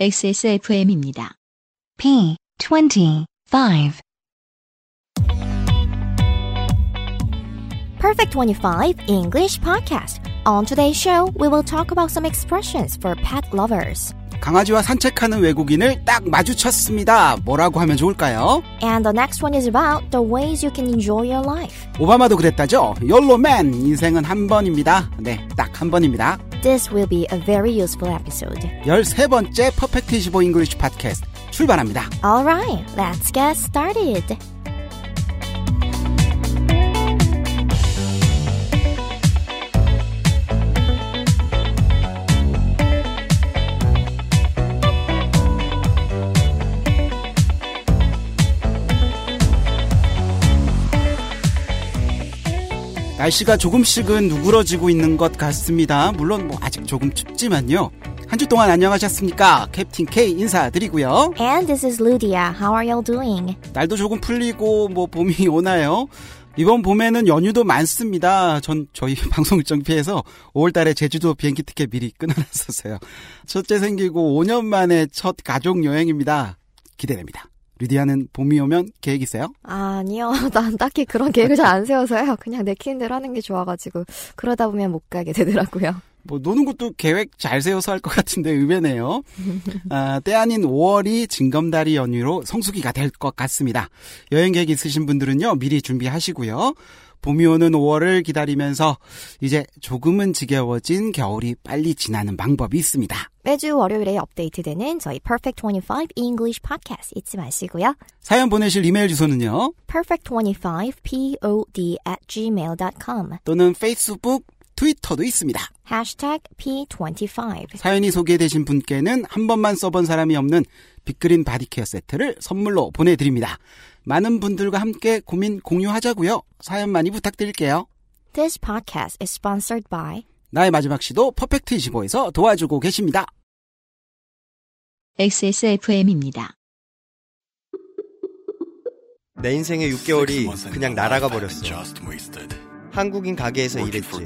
XSFM입니다. P 25 Perfect 25 English Podcast. On today's show, we will talk about some expressions for pet lovers. 강아지와 산책하는 외국인을 딱 마주쳤습니다. 뭐라고 하면 좋을까요? And the next one is about the ways you can enjoy your life. 오바마도 그랬다죠? 욜로맨 인생은 한 번입니다. 네, 딱 한 번입니다. This will be a very useful episode. 13번째 퍼펙트 25 잉글리시 팟캐스트 출발합니다. Alright, let's get started. 날씨가 조금씩은 누그러지고 있는 것 같습니다. 물론 뭐 아직 조금 춥지만요. 한 주 동안 안녕하셨습니까? 캡틴 K 인사드리고요. And this is Ludia. How are y'all doing? 날도 조금 풀리고 뭐 봄이 오나요? 이번 봄에는 연휴도 많습니다. 전 저희 방송 일정 피해서 5월달에 제주도 비행기 티켓 미리 끊어놨었어요. 첫째 생기고 5년 만에 첫 가족 여행입니다. 기대됩니다. 리디아는 봄이 오면 계획 있어요? 아니요. 난 딱히 그런 계획을 잘 안 세워서요. 그냥 내키는 대로 하는 게 좋아가지고. 그러다 보면 못 가게 되더라고요. 뭐 노는 것도 계획 잘 세워서 할 것 같은데 의외네요. 아, 때 아닌 5월이 징검다리 연휴로 성수기가 될 것 같습니다. 여행 계획 있으신 분들은요 미리 준비하시고요. 봄이 오는 5월을 기다리면서 이제 조금은 지겨워진 겨울이 빨리 지나는 방법이 있습니다. 매주 월요일에 업데이트되는 저희 Perfect 25 English Podcast 잊지 마시고요. 사연 보내실 이메일 주소는요. perfect25pod at gmail.com 또는 페이스북, 트위터도 있습니다. hashtag p25 사연이 소개되신 분께는 한 번만 써본 사람이 없는 빅그린 바디케어 세트를 선물로 보내드립니다. 많은 분들과 함께 고민 공유하자고요. 사연 많이 부탁드릴게요. This podcast is sponsored by 나의 마지막 시도 퍼펙트 25에서 도와주고 계십니다. XSFM입니다. 내 인생의 6개월이 그냥 날아가 버렸어. 한국인 가게에서 일했지.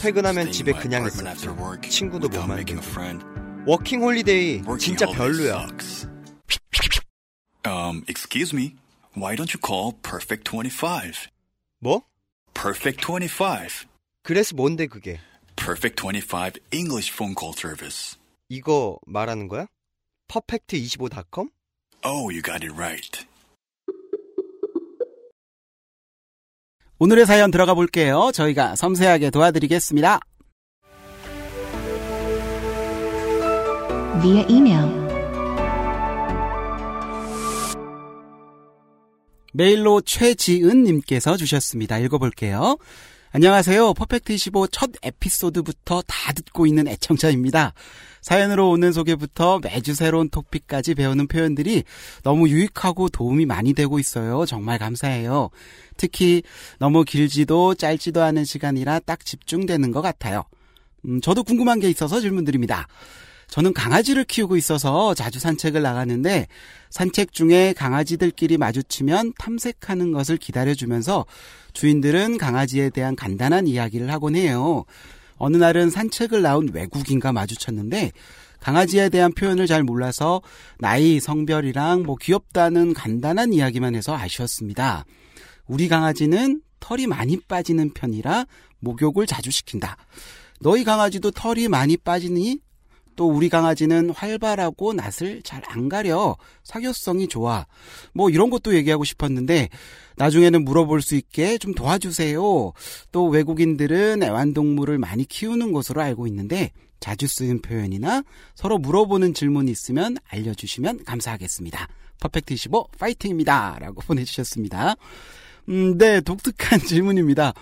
퇴근하면 집에 그냥 있었지. 친구도 못 만들고. 워킹 홀리데이 진짜 별로야. Um, excuse me. Why don't you call Perfect 25? 뭐? Perfect 25. 그래서 뭔데 그게? Perfect 25 English phone call service. 이거 말하는 거야? 퍼펙트25.com? Oh, you got it right. 오늘의 사연 들어가 볼게요. 저희가 섬세하게 도와드리겠습니다. Via email 메일로 최지은님께서 주셨습니다. 읽어볼게요. 안녕하세요. 퍼펙트25 첫 에피소드부터 다 듣고 있는 애청자입니다. 사연으로 오는 소개부터 매주 새로운 토픽까지 배우는 표현들이 너무 유익하고 도움이 많이 되고 있어요. 정말 감사해요. 특히 너무 길지도 짧지도 않은 시간이라 딱 집중되는 것 같아요. 음, 저도 궁금한 게 있어서 질문드립니다. 저는 강아지를 키우고 있어서 자주 산책을 나가는데 산책 중에 강아지들끼리 마주치면 탐색하는 것을 기다려주면서 주인들은 강아지에 대한 간단한 이야기를 하곤 해요. 어느 날은 산책을 나온 외국인과 마주쳤는데 강아지에 대한 표현을 잘 몰라서 나이, 성별이랑 뭐 귀엽다는 간단한 이야기만 해서 아쉬웠습니다. 우리 강아지는 털이 많이 빠지는 편이라 목욕을 자주 시킨다. 너희 강아지도 털이 많이 빠지니? 또 우리 강아지는 활발하고 낯을 잘 안 가려 사교성이 좋아. 뭐 이런 것도 얘기하고 싶었는데 나중에는 물어볼 수 있게 좀 도와주세요. 또 외국인들은 애완동물을 많이 키우는 것으로 알고 있는데 자주 쓰는 표현이나 서로 물어보는 질문이 있으면 알려주시면 감사하겠습니다. 퍼펙트 25 파이팅입니다. 라고 보내주셨습니다. 음, 네, 독특한 질문입니다.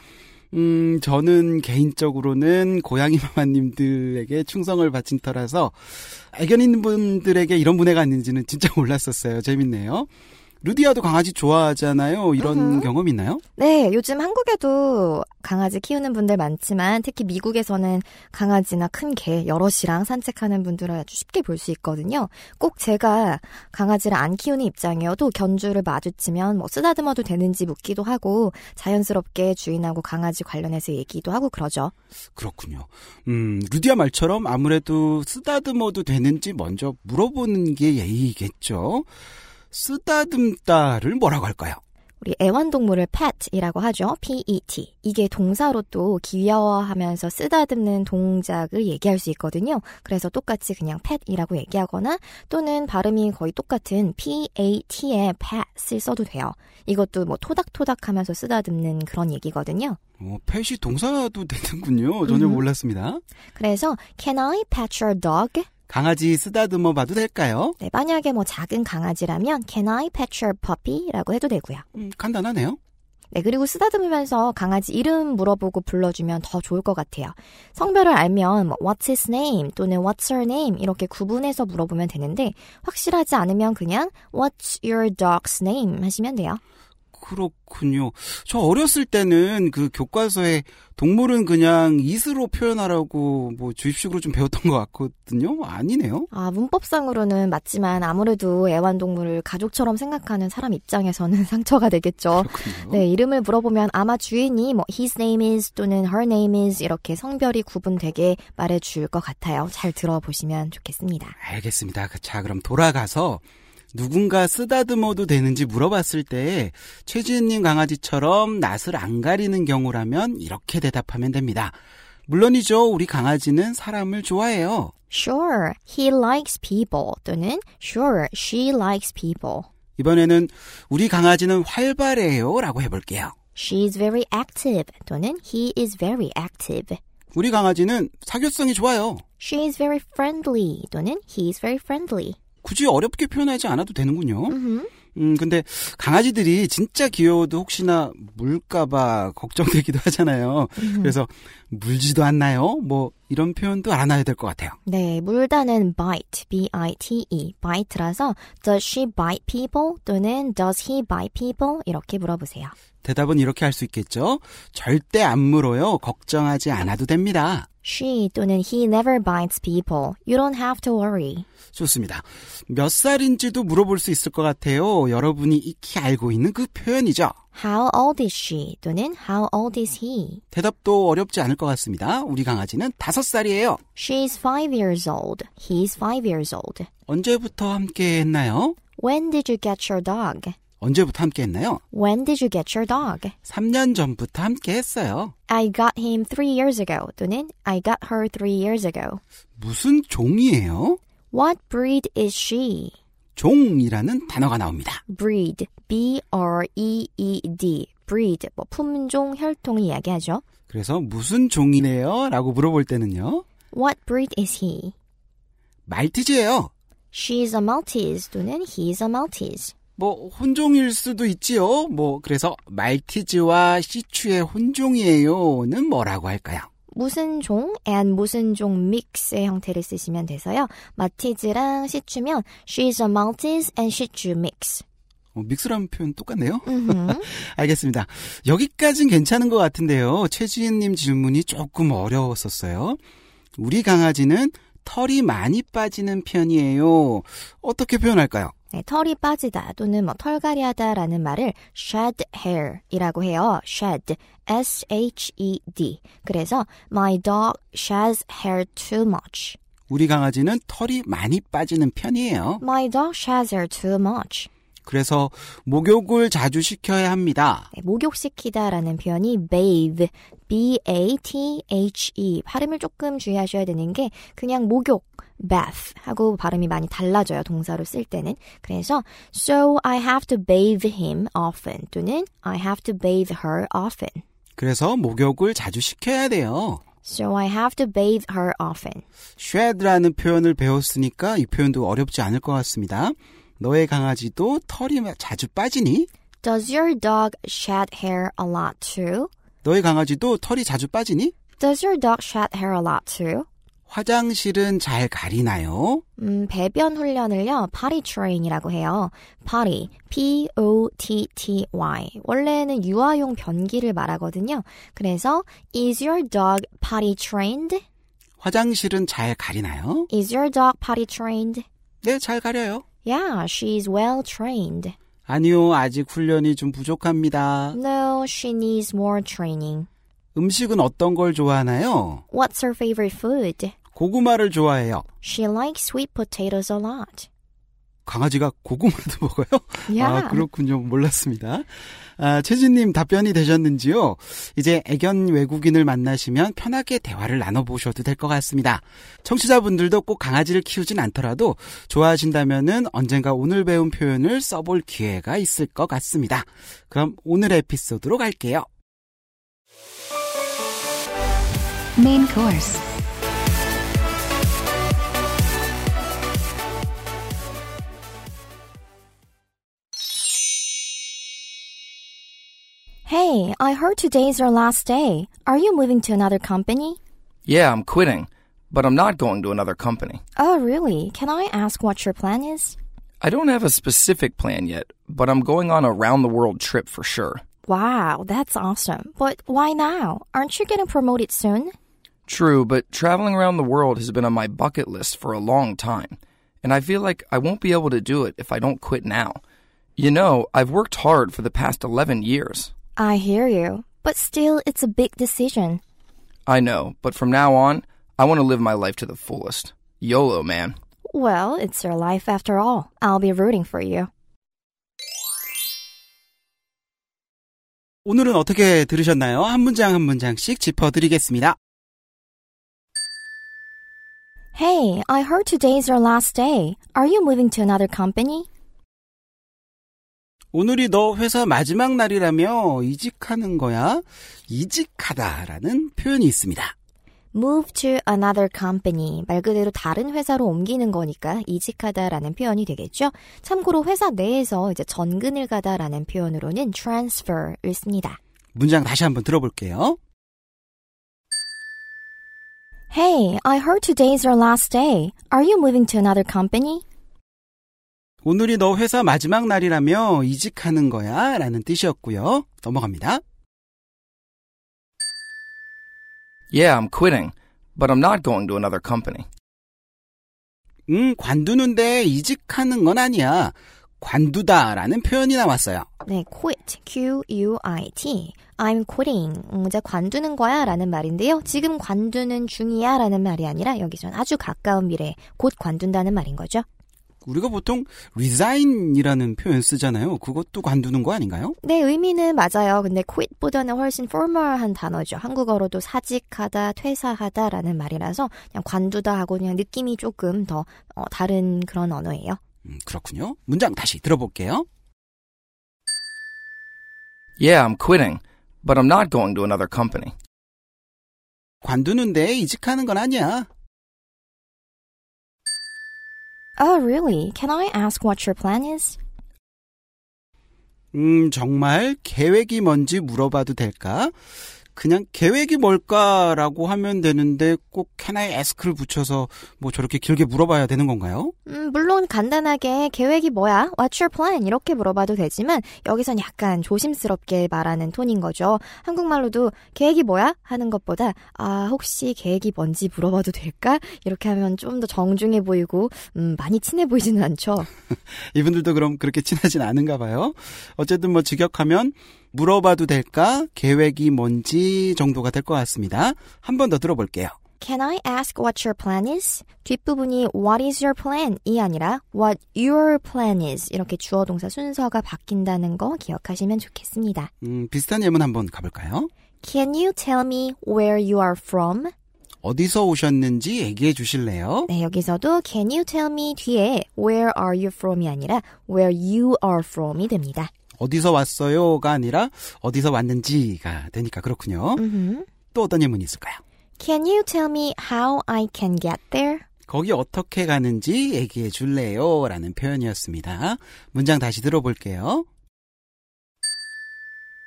음, 저는 개인적으로는 고양이 마마님들에게 충성을 바친 터라서 애견 있는 분들에게 이런 문해가 있는지는 진짜 몰랐었어요. 재밌네요. 루디아도 강아지 좋아하잖아요. 이런 음흠. 경험 있나요? 네, 요즘 한국에도 강아지 키우는 분들 많지만 특히 미국에서는 강아지나 큰 개 여럿이랑 산책하는 분들을 아주 쉽게 볼 수 있거든요. 꼭 제가 강아지를 안 키우는 입장이어도 견주를 마주치면 뭐 쓰다듬어도 되는지 묻기도 하고 자연스럽게 주인하고 강아지 관련해서 얘기도 하고 그러죠. 그렇군요. 음, 루디아 말처럼 아무래도 쓰다듬어도 되는지 먼저 물어보는 게 예의겠죠. 쓰다듬다를 뭐라고 할까요? 우리 애완동물을 pet이라고 하죠. P-E-T. 이게 동사로 또 귀여워하면서 쓰다듬는 동작을 얘기할 수 있거든요. 그래서 똑같이 그냥 pet이라고 얘기하거나 또는 발음이 거의 똑같은 P-A-T의 pet을 써도 돼요. 이것도 뭐 토닥토닥 하면서 쓰다듬는 그런 얘기거든요. 어, 펫이 동사도 되는군요. 전혀 음. 몰랐습니다. 그래서 can I pet your dog? 강아지 쓰다듬어 봐도 될까요? 네, 만약에 뭐 작은 강아지라면 can I pet your puppy라고 해도 되고요. 음, 간단하네요. 네, 그리고 쓰다듬으면서 강아지 이름 물어보고 불러주면 더 좋을 것 같아요. 성별을 알면 뭐, what's his name 또는 what's her name 이렇게 구분해서 물어보면 되는데 확실하지 않으면 그냥 what's your dog's name 하시면 돼요. 그렇군요. 저 어렸을 때는 그 교과서에 동물은 그냥 이스로 표현하라고 뭐 주입식으로 좀 배웠던 것 같거든요. 아니네요. 아, 문법상으로는 맞지만 아무래도 애완동물을 가족처럼 생각하는 사람 입장에서는 상처가 되겠죠. 그렇군요. 네, 이름을 물어보면 아마 주인이 뭐 his name is 또는 her name is 이렇게 성별이 구분되게 말해줄 것 같아요. 잘 들어보시면 좋겠습니다. 알겠습니다. 그, 자, 그럼 돌아가서 누군가 쓰다듬어도 되는지 물어봤을 때 최지은님 강아지처럼 낯을 안 가리는 경우라면 이렇게 대답하면 됩니다. 물론이죠. 우리 강아지는 사람을 좋아해요. Sure, he likes people 또는 Sure, she likes people. 이번에는 우리 강아지는 활발해요. 라고 해볼게요. She's very active 또는 He is very active. 우리 강아지는 사교성이 좋아요. She is very friendly 또는 He is very friendly. 굳이 어렵게 표현하지 않아도 되는군요. 음, 근데 강아지들이 진짜 귀여워도 혹시나 물까봐 걱정되기도 하잖아요. 그래서 물지도 않나요? 뭐 이런 표현도 알아놔야 될 것 같아요. 네, 물다는 bite, b-i-t-e, bite라서 does she bite people 또는 does he bite people 이렇게 물어보세요. 대답은 이렇게 할 수 있겠죠. 절대 안 물어요. 걱정하지 않아도 됩니다. She 또는 he never bites people. You don't have to worry. 좋습니다. 몇 살인지도 물어볼 수 있을 것 같아요. 여러분이 익히 알고 있는 그 표현이죠. How old is she 또는 how old is he? 대답도 어렵지 않을 것 같습니다. 우리 강아지는 다섯 살이에요. She's five years old. He's five years old. 언제부터 함께 했나요? When did you get your dog? 언제부터 함께 했나요? When did you get your dog? 3년 전부터 함께 했어요. I got him three years ago 또는 I got her three years ago. 무슨 종이에요? What breed is she? 종이라는 단어가 나옵니다. breed, B-R-E-E-D, breed, 뭐 품종, 혈통을 이야기하죠. 그래서 무슨 종이네요? 라고 물어볼 때는요. What breed is he? 말티즈예요. She's a Maltese 또는 he's a Maltese. 뭐 혼종일 수도 있지요. 뭐 그래서 말티즈와 시추의 혼종이에요는 뭐라고 할까요? 무슨 종 and 무슨 종 믹스의 형태를 쓰시면 돼서요. 마티즈랑 시추면 she's a Maltese and 시추 mix. 어, 믹스라는 표현 똑같네요. 알겠습니다. 여기까진 괜찮은 것 같은데요. 최지은님 질문이 조금 어려웠었어요. 우리 강아지는 털이 많이 빠지는 편이에요. 어떻게 표현할까요? 네, 털이 빠지다 또는 뭐 털갈이하다라는 말을 shed hair이라고 해요. shed, s-h-e-d. 그래서 my dog sheds hair too much. 우리 강아지는 털이 많이 빠지는 편이에요. My dog sheds hair too much. 그래서 목욕을 자주 시켜야 합니다. 네, 목욕시키다라는 표현이 bathe, b-a-t-h-e. 발음을 조금 주의하셔야 되는 게 그냥 목욕, bath 하고 발음이 많이 달라져요. 동사로 쓸 때는. 그래서 so I have to bathe him often 또는 I have to bathe her often. 그래서 목욕을 자주 시켜야 돼요. So I have to bathe her often. shed라는 표현을 배웠으니까 이 표현도 어렵지 않을 것 같습니다. 너의 강아지도 털이 자주 빠지니? Does your dog shed hair a lot too? 너의 강아지도 털이 자주 빠지니? Does your dog shed hair a lot too? 화장실은 잘 가리나요? 음, 배변 훈련을요, potty train이라고 해요. potty, P-O-T-T-Y. 원래는 유아용 변기를 말하거든요. 그래서, is your dog potty trained? 화장실은 잘 가리나요? Is your dog potty trained? 네, 잘 가려요. Yeah, she's well trained. 아니요, 아직 훈련이 좀 부족합니다. No, she needs more training. 음식은 어떤 걸 좋아하나요? What's her favorite food? 고구마를 좋아해요. She likes sweet potatoes a lot. 강아지가 고구마도 먹어요? Yeah. 아, 그렇군요. 몰랐습니다. 아, 최진님 답변이 되셨는지요? 이제 애견 외국인을 만나시면 편하게 대화를 나눠보셔도 될 것 같습니다. 청취자분들도 꼭 강아지를 키우진 않더라도 좋아하신다면은 언젠가 오늘 배운 표현을 써볼 기회가 있을 것 같습니다. 그럼 오늘 에피소드로 갈게요. Main course. Hey, I heard today's your last day. Are you moving to another company? Yeah, I'm quitting, but I'm not going to another company. Oh, really? Can I ask what your plan is? I don't have a specific plan yet, but I'm going on a round the world trip for sure. Wow, that's awesome. But why now? Aren't you getting promoted soon? True, but traveling around the world has been on my bucket list for a long time, and I feel like I won't be able to do it if I don't quit now. You know, I've worked hard for the past 11 years. I hear you. But still, it's a big decision. I know, but from now on, I want to live my life to the fullest. YOLO, man. Well, it's your life after all. I'll be rooting for you. 오늘은 어떻게 들으셨나요? 한 문장 한 문장씩 짚어드리겠습니다. Hey, I heard today's your last day. Are you moving to another company? 오늘이 너 회사 마지막 날이라며 이직하는 거야? 이직하다라는 표현이 있습니다. move to another company. 말 그대로 다른 회사로 옮기는 거니까 이직하다라는 표현이 되겠죠. 참고로 회사 내에서 이제 전근을 가다라는 표현으로는 transfer를 씁니다. 문장 다시 한번 들어볼게요. Hey, I heard today's your last day. Are you moving to another company? 오늘이 너 회사 마지막 날이라며 이직하는 거야? 라는 뜻이었고요. 넘어갑니다. Yeah, I'm quitting, but I'm not going to another company. 음, 관두는데 이직하는 건 아니야. 관두다라는 표현이 나왔어요. 네, quit, Q-U-I-T. I'm quitting. 음, 이제 관두는 거야 라는 말인데요. 지금 관두는 중이야 라는 말이 아니라 여기선 아주 가까운 미래, 곧 관둔다는 말인 거죠. 우리가 보통 resign이라는 표현 쓰잖아요. 그것도 관두는 거 아닌가요? 네, 의미는 맞아요. 근데 quit보다는 훨씬 formal한 단어죠. 한국어로도 사직하다, 퇴사하다라는 말이라서 그냥 관두다 하고 그냥 느낌이 조금 더 어, 다른 그런 언어예요. 음, 그렇군요. 문장 다시 들어볼게요. Yeah, I'm quitting, but I'm not going to another company. 관두는데 이직하는 건 아니야. Oh, really? Can I ask what your plan is? 음, 정말 계획이 뭔지 물어봐도 될까? 그냥 계획이 뭘까라고 하면 되는데 꼭 I ask를 붙여서 뭐 저렇게 길게 물어봐야 되는 건가요? 음, 물론 간단하게 계획이 뭐야? What's your plan? 이렇게 물어봐도 되지만 여기선 약간 조심스럽게 말하는 톤인 거죠. 한국말로도 계획이 뭐야? 하는 것보다 아, 혹시 계획이 뭔지 물어봐도 될까? 이렇게 하면 좀 더 정중해 보이고 음, 많이 친해 보이지는 않죠. 이분들도 그럼 그렇게 친하진 않은가 봐요. 어쨌든 뭐 직역하면 물어봐도 될까? 계획이 뭔지 정도가 될 것 같습니다. 한 번 더 들어볼게요. Can I ask what your plan is? 뒷부분이 what is your plan? 이 아니라 what your plan is. 이렇게 주어 동사 순서가 바뀐다는 거 기억하시면 좋겠습니다. 음, 비슷한 예문 한번 가볼까요? Can you tell me where you are from? 어디서 오셨는지 얘기해 주실래요? 네, 여기서도 can you tell me 뒤에 where are you from이 아니라 where you are from이 됩니다. 어디서 왔어요가 아니라 어디서 왔는지가 되니까 그렇군요. 음흠. 또 어떤 예문이 있을까요? Can you tell me how I can get there? 거기 어떻게 가는지 얘기해 줄래요? 라는 표현이었습니다. 문장 다시 들어볼게요.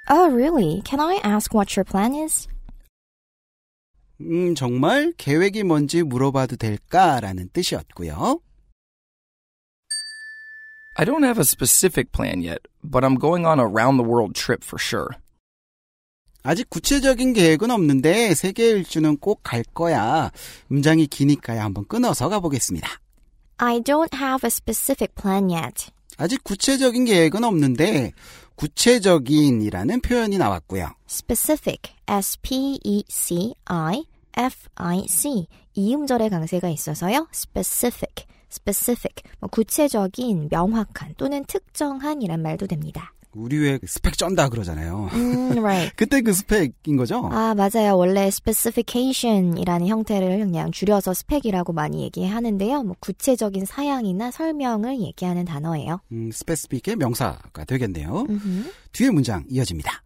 Oh, really? Can I ask what your plan is? 음, 정말 계획이 뭔지 물어봐도 될까라는 뜻이었고요. I don't have a specific plan yet, but I'm going on a round the world trip for sure. 아직 구체적인 계획은 없는데 세계 일주는 꼭 갈 거야. 문장이 기니까요. 한번 끊어서 가보겠습니다. I don't have a specific plan yet. 아직 구체적인 계획은 없는데 구체적인이라는 표현이 나왔고요. specific, S-P-E-C-I-F-I-C. 이음절의 강세가 있어서요. specific, specific. 뭐 구체적인, 명확한 또는 특정한이란 말도 됩니다. 우리 왜 스펙 쩐다 그러잖아요. 음, right. 그때 그 스펙인 거죠? 아, 맞아요. 원래 specification이라는 형태를 그냥 줄여서 스펙이라고 많이 얘기하는데요. 뭐 구체적인 사양이나 설명을 얘기하는 단어예요. 음, 스페시픽의 명사가 되겠네요. 음흠. 뒤에 문장 이어집니다.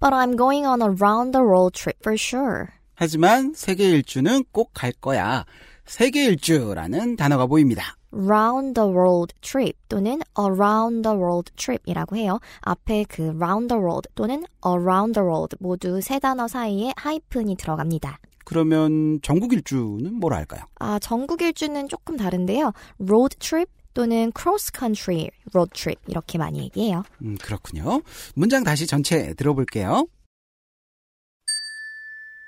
But I'm going on a round the world trip for sure. 하지만 세계 일주는 꼭 갈 거야. 세계 일주라는 단어가 보입니다. round the world trip 또는 around the world trip이라고 해요. 앞에 그 round the world 또는 around the world 모두 세 단어 사이에 하이픈이 들어갑니다. 그러면 전국 일주는 뭐라 할까요? 아, 전국 일주는 조금 다른데요. road trip 또는 cross country road trip 이렇게 많이 얘기해요. 음, 그렇군요. 문장 다시 전체 들어볼게요.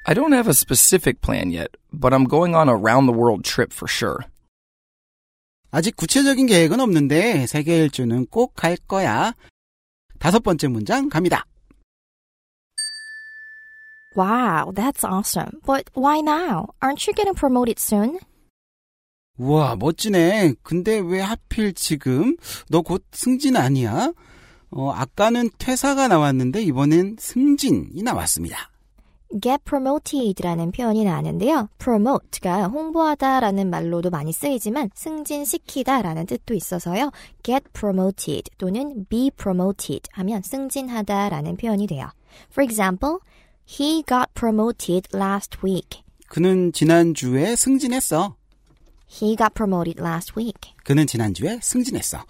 I don't have a specific plan yet, but I'm going on a round the world trip for sure. 아직 구체적인 계획은 없는데 세계 일주는 꼭 갈 거야. 다섯 번째 문장 갑니다. Wow, that's awesome. But why now? Aren't you getting promoted soon? 우와, 멋지네. 근데 왜 하필 지금? 너 곧 승진 아니야? 어, 아까는 퇴사가 나왔는데 이번엔 승진이 나왔습니다. Get promoted라는 표현이 나왔는데요. promote가 홍보하다라는 말로도 많이 쓰이지만 승진시키다라는 뜻도 있어서요. get promoted 또는 be promoted 하면 승진하다라는 표현이 돼요. For example, he got promoted last week. 그는 지난주에 승진했어. He got promoted last week. 그는 지난주에 승진했어.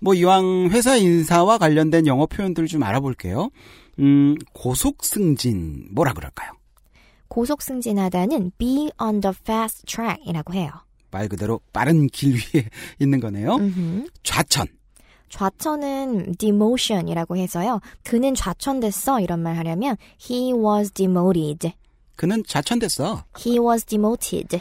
뭐 이왕 회사 인사와 관련된 영어 표현들 좀 알아볼게요. 음, 고속 승진 뭐라 그럴까요? 고속 승진하다는 be on the fast track이라고 해요. 말 그대로 빠른 길 위에 있는 거네요. 음흠. 좌천. 좌천은 demotion이라고 해서요. 그는 좌천됐어 이런 말 하려면 he was demoted. 그는 좌천됐어. He was demoted.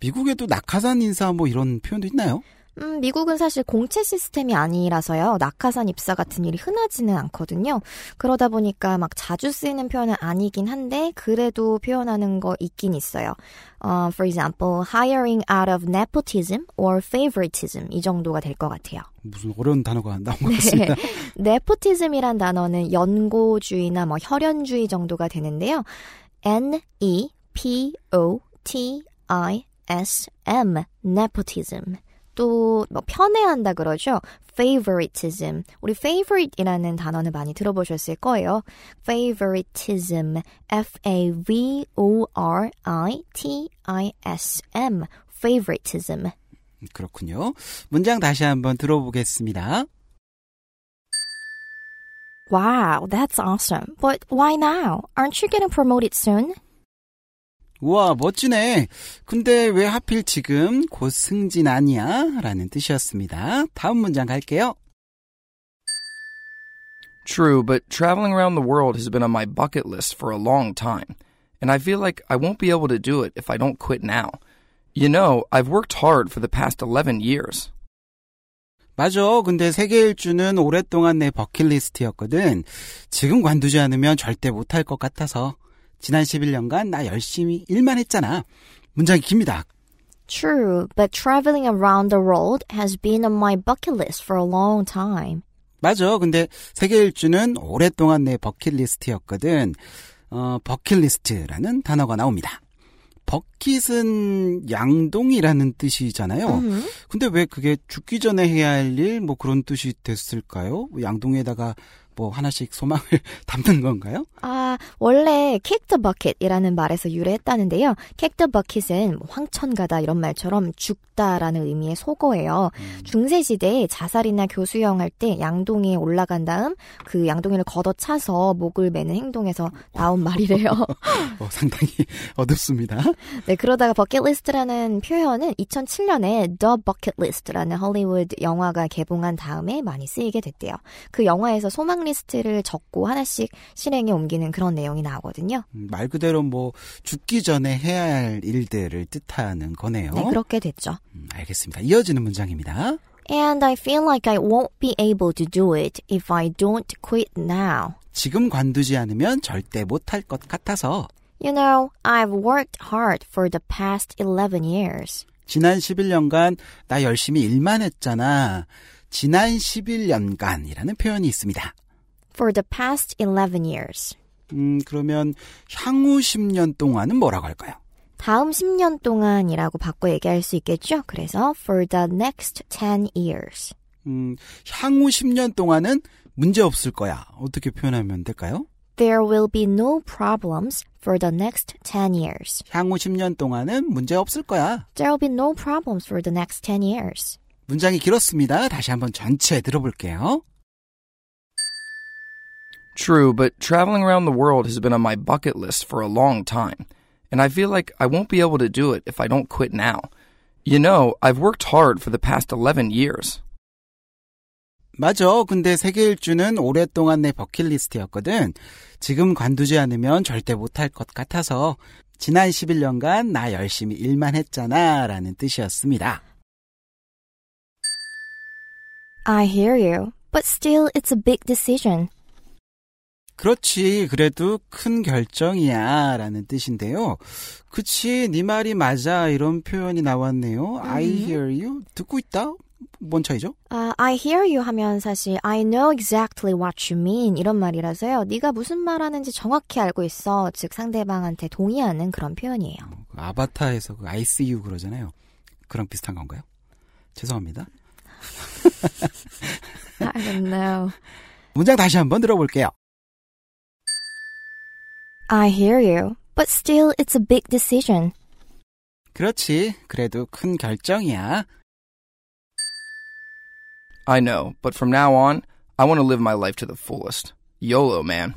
미국에도 낙하산 인사 뭐 이런 표현도 있나요? 음, 미국은 사실 공채 시스템이 아니라서요. 낙하산 입사 같은 일이 흔하지는 않거든요. 그러다 보니까 막 자주 쓰이는 표현은 아니긴 한데 그래도 표현하는 거 있긴 있어요. 어, for example, hiring out of nepotism or favoritism 이 정도가 될 것 같아요. 무슨 어려운 단어가 나온 것 같습니다. nepotism이란 단어는 연고주의나 뭐 혈연주의 정도가 되는데요. N E P O T I S M nepotism 또 뭐 편애한다 그러죠. favoritism. 우리 favorite이라는 단어는 많이 들어보셨을 거예요. favoritism. F A V O R I T I S M. favoritism. 그렇군요. 문장 다시 한번 들어보겠습니다. Wow, that's awesome. But why now? Aren't you getting promoted soon? 우와, 멋지네. 근데 왜 하필 지금 곧 승진 아니야? 라는 뜻이었습니다. 다음 문장 갈게요. True, but traveling around the world has been on my bucket list for a long time, and I feel like I won't be able to do it if I don't quit now. You know, I've worked hard for the past 11 years. 맞아. 근데 세계 일주는 오랫동안 내 버킷리스트였거든. 지금 관두지 않으면 절대 못할 것 같아서. 지난 11년간 나 열심히 일만 했잖아. 문장이 깁니다. True, but traveling around the world has been on my bucket list for a long time. 맞아. 근데 세계 일주는 오랫동안 내 버킷리스트였거든. 어, 버킷리스트라는 단어가 나옵니다. 버킷은 양동이라는 뜻이잖아요. 음. 근데 왜 그게 죽기 전에 해야 할 일, 뭐 그런 뜻이 됐을까요? 양동에다가 뭐 하나씩 소망을 담는 건가요? 아, 원래 kick the bucket이라는 말에서 유래했다는데요. the bucket은 뭐 황천가다 이런 말처럼 죽다라는 의미의 속어예요. 음. 중세 시대에 자살이나 교수형 할 때 양동이에 올라간 다음 그 양동이를 걷어차서 목을 매는 행동에서 나온 말이래요. 어, 상당히 어둡습니다. 네, 그러다가 버킷리스트라는 표현은 2007년에 The Bucket List라는 헐리우드 영화가 개봉한 다음에 많이 쓰이게 됐대요. 그 영화에서 소망 리스트를 적고 하나씩 실행에 옮기는 그런 내용이 나오거든요. 음, 말 그대로 뭐 죽기 전에 해야 할 일들을 뜻하는 거네요. 네, 그렇게 됐죠. 음, 알겠습니다. 이어지는 문장입니다. And I feel like I won't be able to do it if I don't quit now. 지금 관두지 않으면 절대 못할 것 같아서 You know, I've worked hard for the past 11 years. 지난 11년간 나 열심히 일만 했잖아. 지난 11년간이라는 표현이 있습니다. For the past 11 years. 음, 그러면 향후 10년 동안은 뭐라고 할까요? 다음 10년 동안이라고 바꿔 얘기할 수 있겠죠? 그래서 for the next 10 years. 음, 향후 10년 동안은 문제 없을 거야. 어떻게 표현하면 될까요? There will be no problems for the next 10 years. 향후 10년 동안은 문제 없을 거야. There will be no problems for the next 10 years. 문장이 길었습니다. 다시 한번 전체 들어볼게요. True, but traveling around the world has been on my bucket list for a long time, and I feel like I won't be able to do it if I don't quit now. You know, I've worked hard for the past 11 years. 맞아. 근데 세계 일주는 오랫동안 내 버킷리스트였거든. 지금 관두지 않으면 절대 못할 것 같아서 지난 11년간 나 열심히 일만 했잖아. 라는 뜻이었습니다. I hear you, but still it's a big decision. 그렇지. 그래도 큰 결정이야. 라는 뜻인데요. 그치. 네 말이 맞아. 이런 표현이 나왔네요. I hear you. 듣고 있다? 뭔 차이죠? 아, I hear you 하면 사실 I know exactly what you mean 이런 말이라서요. 네가 무슨 말하는지 정확히 알고 있어. 즉 상대방한테 동의하는 그런 표현이에요. 그 아바타에서 그 I see you 그러잖아요. 그랑 비슷한 건가요? 죄송합니다. I don't know. 문장 다시 한번 들어볼게요. I hear you, but still it's a big decision. 그렇지. 그래도 큰 결정이야. I know, but from now on, I want to live my life to the fullest. YOLO, man.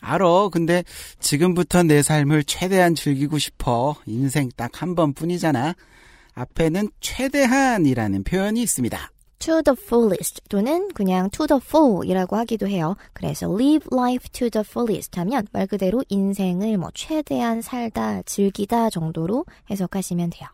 알어. 근데 지금부터 내 삶을 최대한 즐기고 싶어. 인생 딱 한 번뿐이잖아. 앞에는 최대한이라는 표현이 있습니다. To the fullest 또는 그냥 to the full이라고 하기도 해요. 그래서 live life to the fullest 하면 말 그대로 인생을 뭐 최대한 살다, 즐기다 정도로 해석하시면 돼요.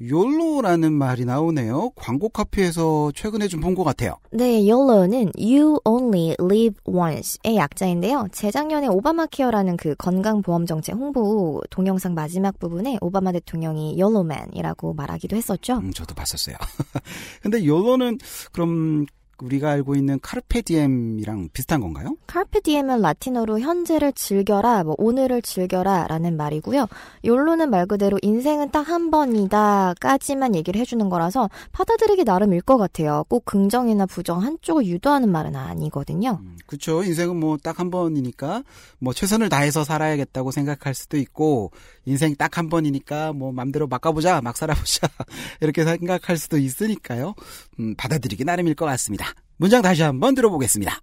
욜로라는 말이 나오네요. 광고 카피에서 최근에 좀 본 것 같아요. 네, YOLO는 You Only Live Once의 약자인데요. 재작년에 오바마 케어라는 그 건강보험 정책 홍보 동영상 마지막 부분에 오바마 대통령이 YOLOman이라고 말하기도 했었죠. 음, 저도 봤었어요. 근데 욜로는 그럼 우리가 알고 있는 카르페디엠이랑 비슷한 건가요? 카르페 디엠은 라틴어로 현재를 즐겨라, 뭐 오늘을 즐겨라라는 말이고요. 욜로는 말 그대로 인생은 딱 한 번이다까지만 얘기를 해주는 거라서 받아들이기 나름일 것 같아요. 꼭 긍정이나 부정 한쪽을 유도하는 말은 아니거든요. 음, 그렇죠. 인생은 뭐 딱 한 번이니까 뭐 최선을 다해서 살아야겠다고 생각할 수도 있고 인생 딱 한 번이니까 뭐 맘대로 막 가보자, 막 살아보자 이렇게 생각할 수도 있으니까요. 음, 받아들이기 나름일 것 같습니다. 문장 다시 한번 들어보겠습니다.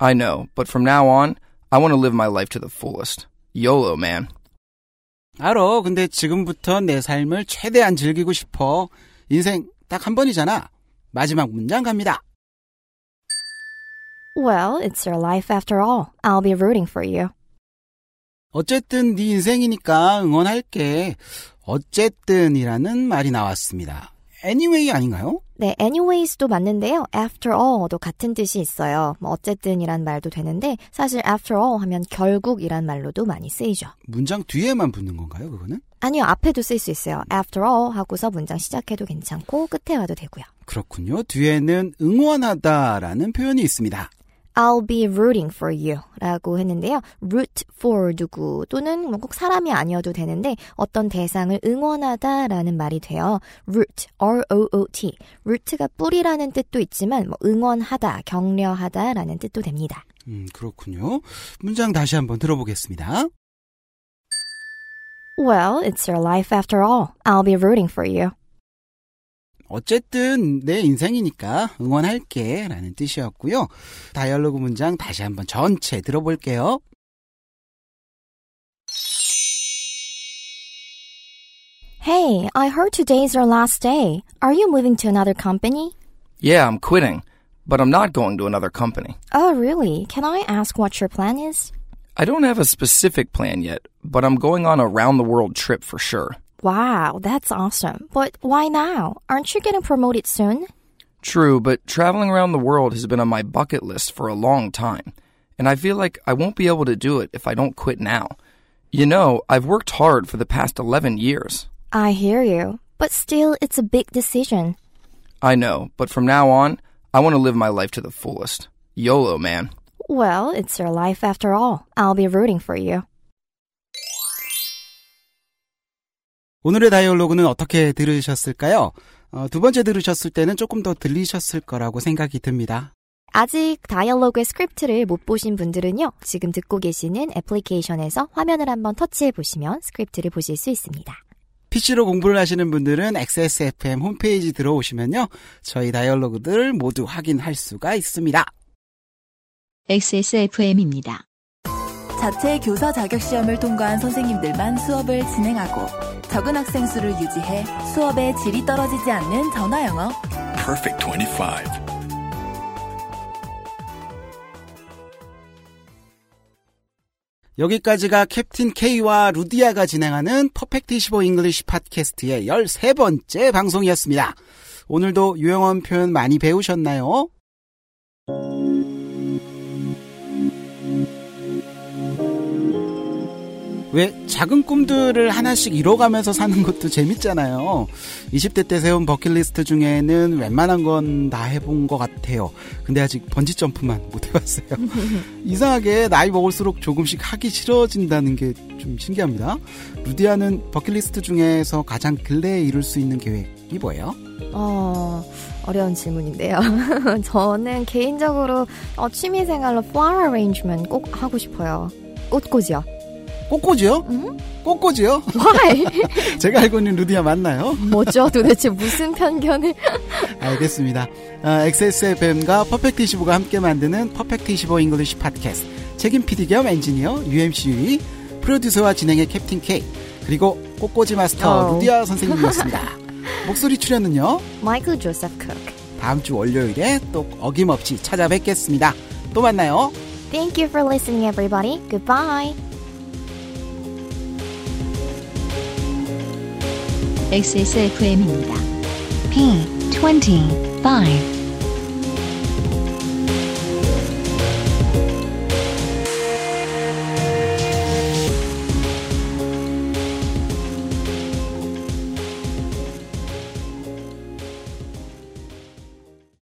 I know, but from now on, I want to live my life to the fullest. YOLO, man. 알어. 근데 지금부터 내 삶을 최대한 즐기고 싶어. 인생 딱 한 번이잖아. 마지막 문장 갑니다. Well, it's your life after all. I'll be rooting for you. 어쨌든 네 인생이니까 응원할게. 어쨌든이라는 말이 나왔습니다. anyway 아닌가요? 네, anyways도 맞는데요. after all도 같은 뜻이 있어요. 뭐 어쨌든이란 말도 되는데 사실 after all 하면 결국이란 말로도 많이 쓰이죠. 문장 뒤에만 붙는 건가요, 그거는? 아니요, 앞에도 쓸 수 있어요. after all 하고서 문장 시작해도 괜찮고 끝에 와도 되고요. 그렇군요. 뒤에는 응원하다라는 표현이 있습니다. I'll be rooting for you 라고 했는데요. root for 누구 또는 뭐 꼭 사람이 아니어도 되는데 어떤 대상을 응원하다 라는 말이 돼요. root, R-O-O-T. root가 뿌리라는 뜻도 있지만 뭐 응원하다, 격려하다 라는 뜻도 됩니다. 음, 그렇군요. 문장 다시 한번 들어보겠습니다. Well, it's your life after all. I'll be rooting for you. 어쨌든 내 인생이니까 응원할게 라는 뜻이었고요. 다이얼로그 문장 다시 한번 전체 들어볼게요. Hey, I heard today's your last day. Are you moving to another company? Yeah, I'm quitting, but I'm not going to another company. Oh, really? Can I ask what your plan is? I don't have a specific plan yet, but I'm going on a round the world trip for sure. Wow, that's awesome. But why now? Aren't you getting promoted soon? True, but traveling around the world has been on my bucket list for a long time, and I feel like I won't be able to do it if I don't quit now. You know, I've worked hard for the past 11 years. I hear you. But still, it's a big decision. I know, but from now on, I want to live my life to the fullest. YOLO, man. Well, it's your life after all. I'll be rooting for you. 오늘의 dialogue는 어떻게 들으셨을까요? 어, 두 번째 들으셨을 때는 조금 더 들리셨을 거라고 생각이 듭니다. 아직 dialogue의 스크립트를 못 보신 분들은요, 지금 듣고 계시는 애플리케이션에서 화면을 한번 터치해 보시면 스크립트를 보실 수 있습니다. PC로 공부를 하시는 분들은 XSFM 홈페이지 들어오시면요. 저희 다이얼로그들 모두 확인할 수가 있습니다. XSFM입니다. 자체 교사 자격 시험을 통과한 선생님들만 수업을 진행하고 적은 학생 수를 유지해 수업의 질이 떨어지지 않는 전화 영어. Perfect 25. 여기까지가 Captain K와 루디아가 진행하는 Perfect 25 English 팟캐스트의 13번째 방송이었습니다. 오늘도 유용한 표현 많이 배우셨나요? 왜 작은 꿈들을 하나씩 이뤄가면서 사는 것도 재밌잖아요. 20대 때 세운 버킷리스트 중에는 웬만한 건 다 해본 것 같아요. 근데 아직 번지 점프만 못 해봤어요. 이상하게 나이 먹을수록 조금씩 하기 싫어진다는 게 좀 신기합니다. 루디아는 버킷리스트 중에서 가장 근래에 이룰 수 있는 계획이 뭐예요? 어, 어려운 질문인데요. 저는 개인적으로 어, 취미생활로 flower arrangement 꼭 하고 싶어요. 꽃꽂이요. 꽃꽂이요? 꽃꽂이요? Why? 제가 알고 있는 루디아 맞나요? 뭐죠? 도대체 무슨 편견을? 알겠습니다. 어, XSFM과 Perfect 25가 함께 만드는 Perfect 25 English 팟캐스트 책임 PD 겸 엔지니어 UMC 유이 프로듀서와 진행의 Captain K 그리고 꽃꽂이 마스터 어. 루디아 선생님이었습니다. 목소리 출연은요. 마이클 조셉 쿡. 다음 주 월요일에 또 어김없이 찾아뵙겠습니다. 또 만나요. Thank you for listening, everybody. Goodbye. XSFM입니다. P25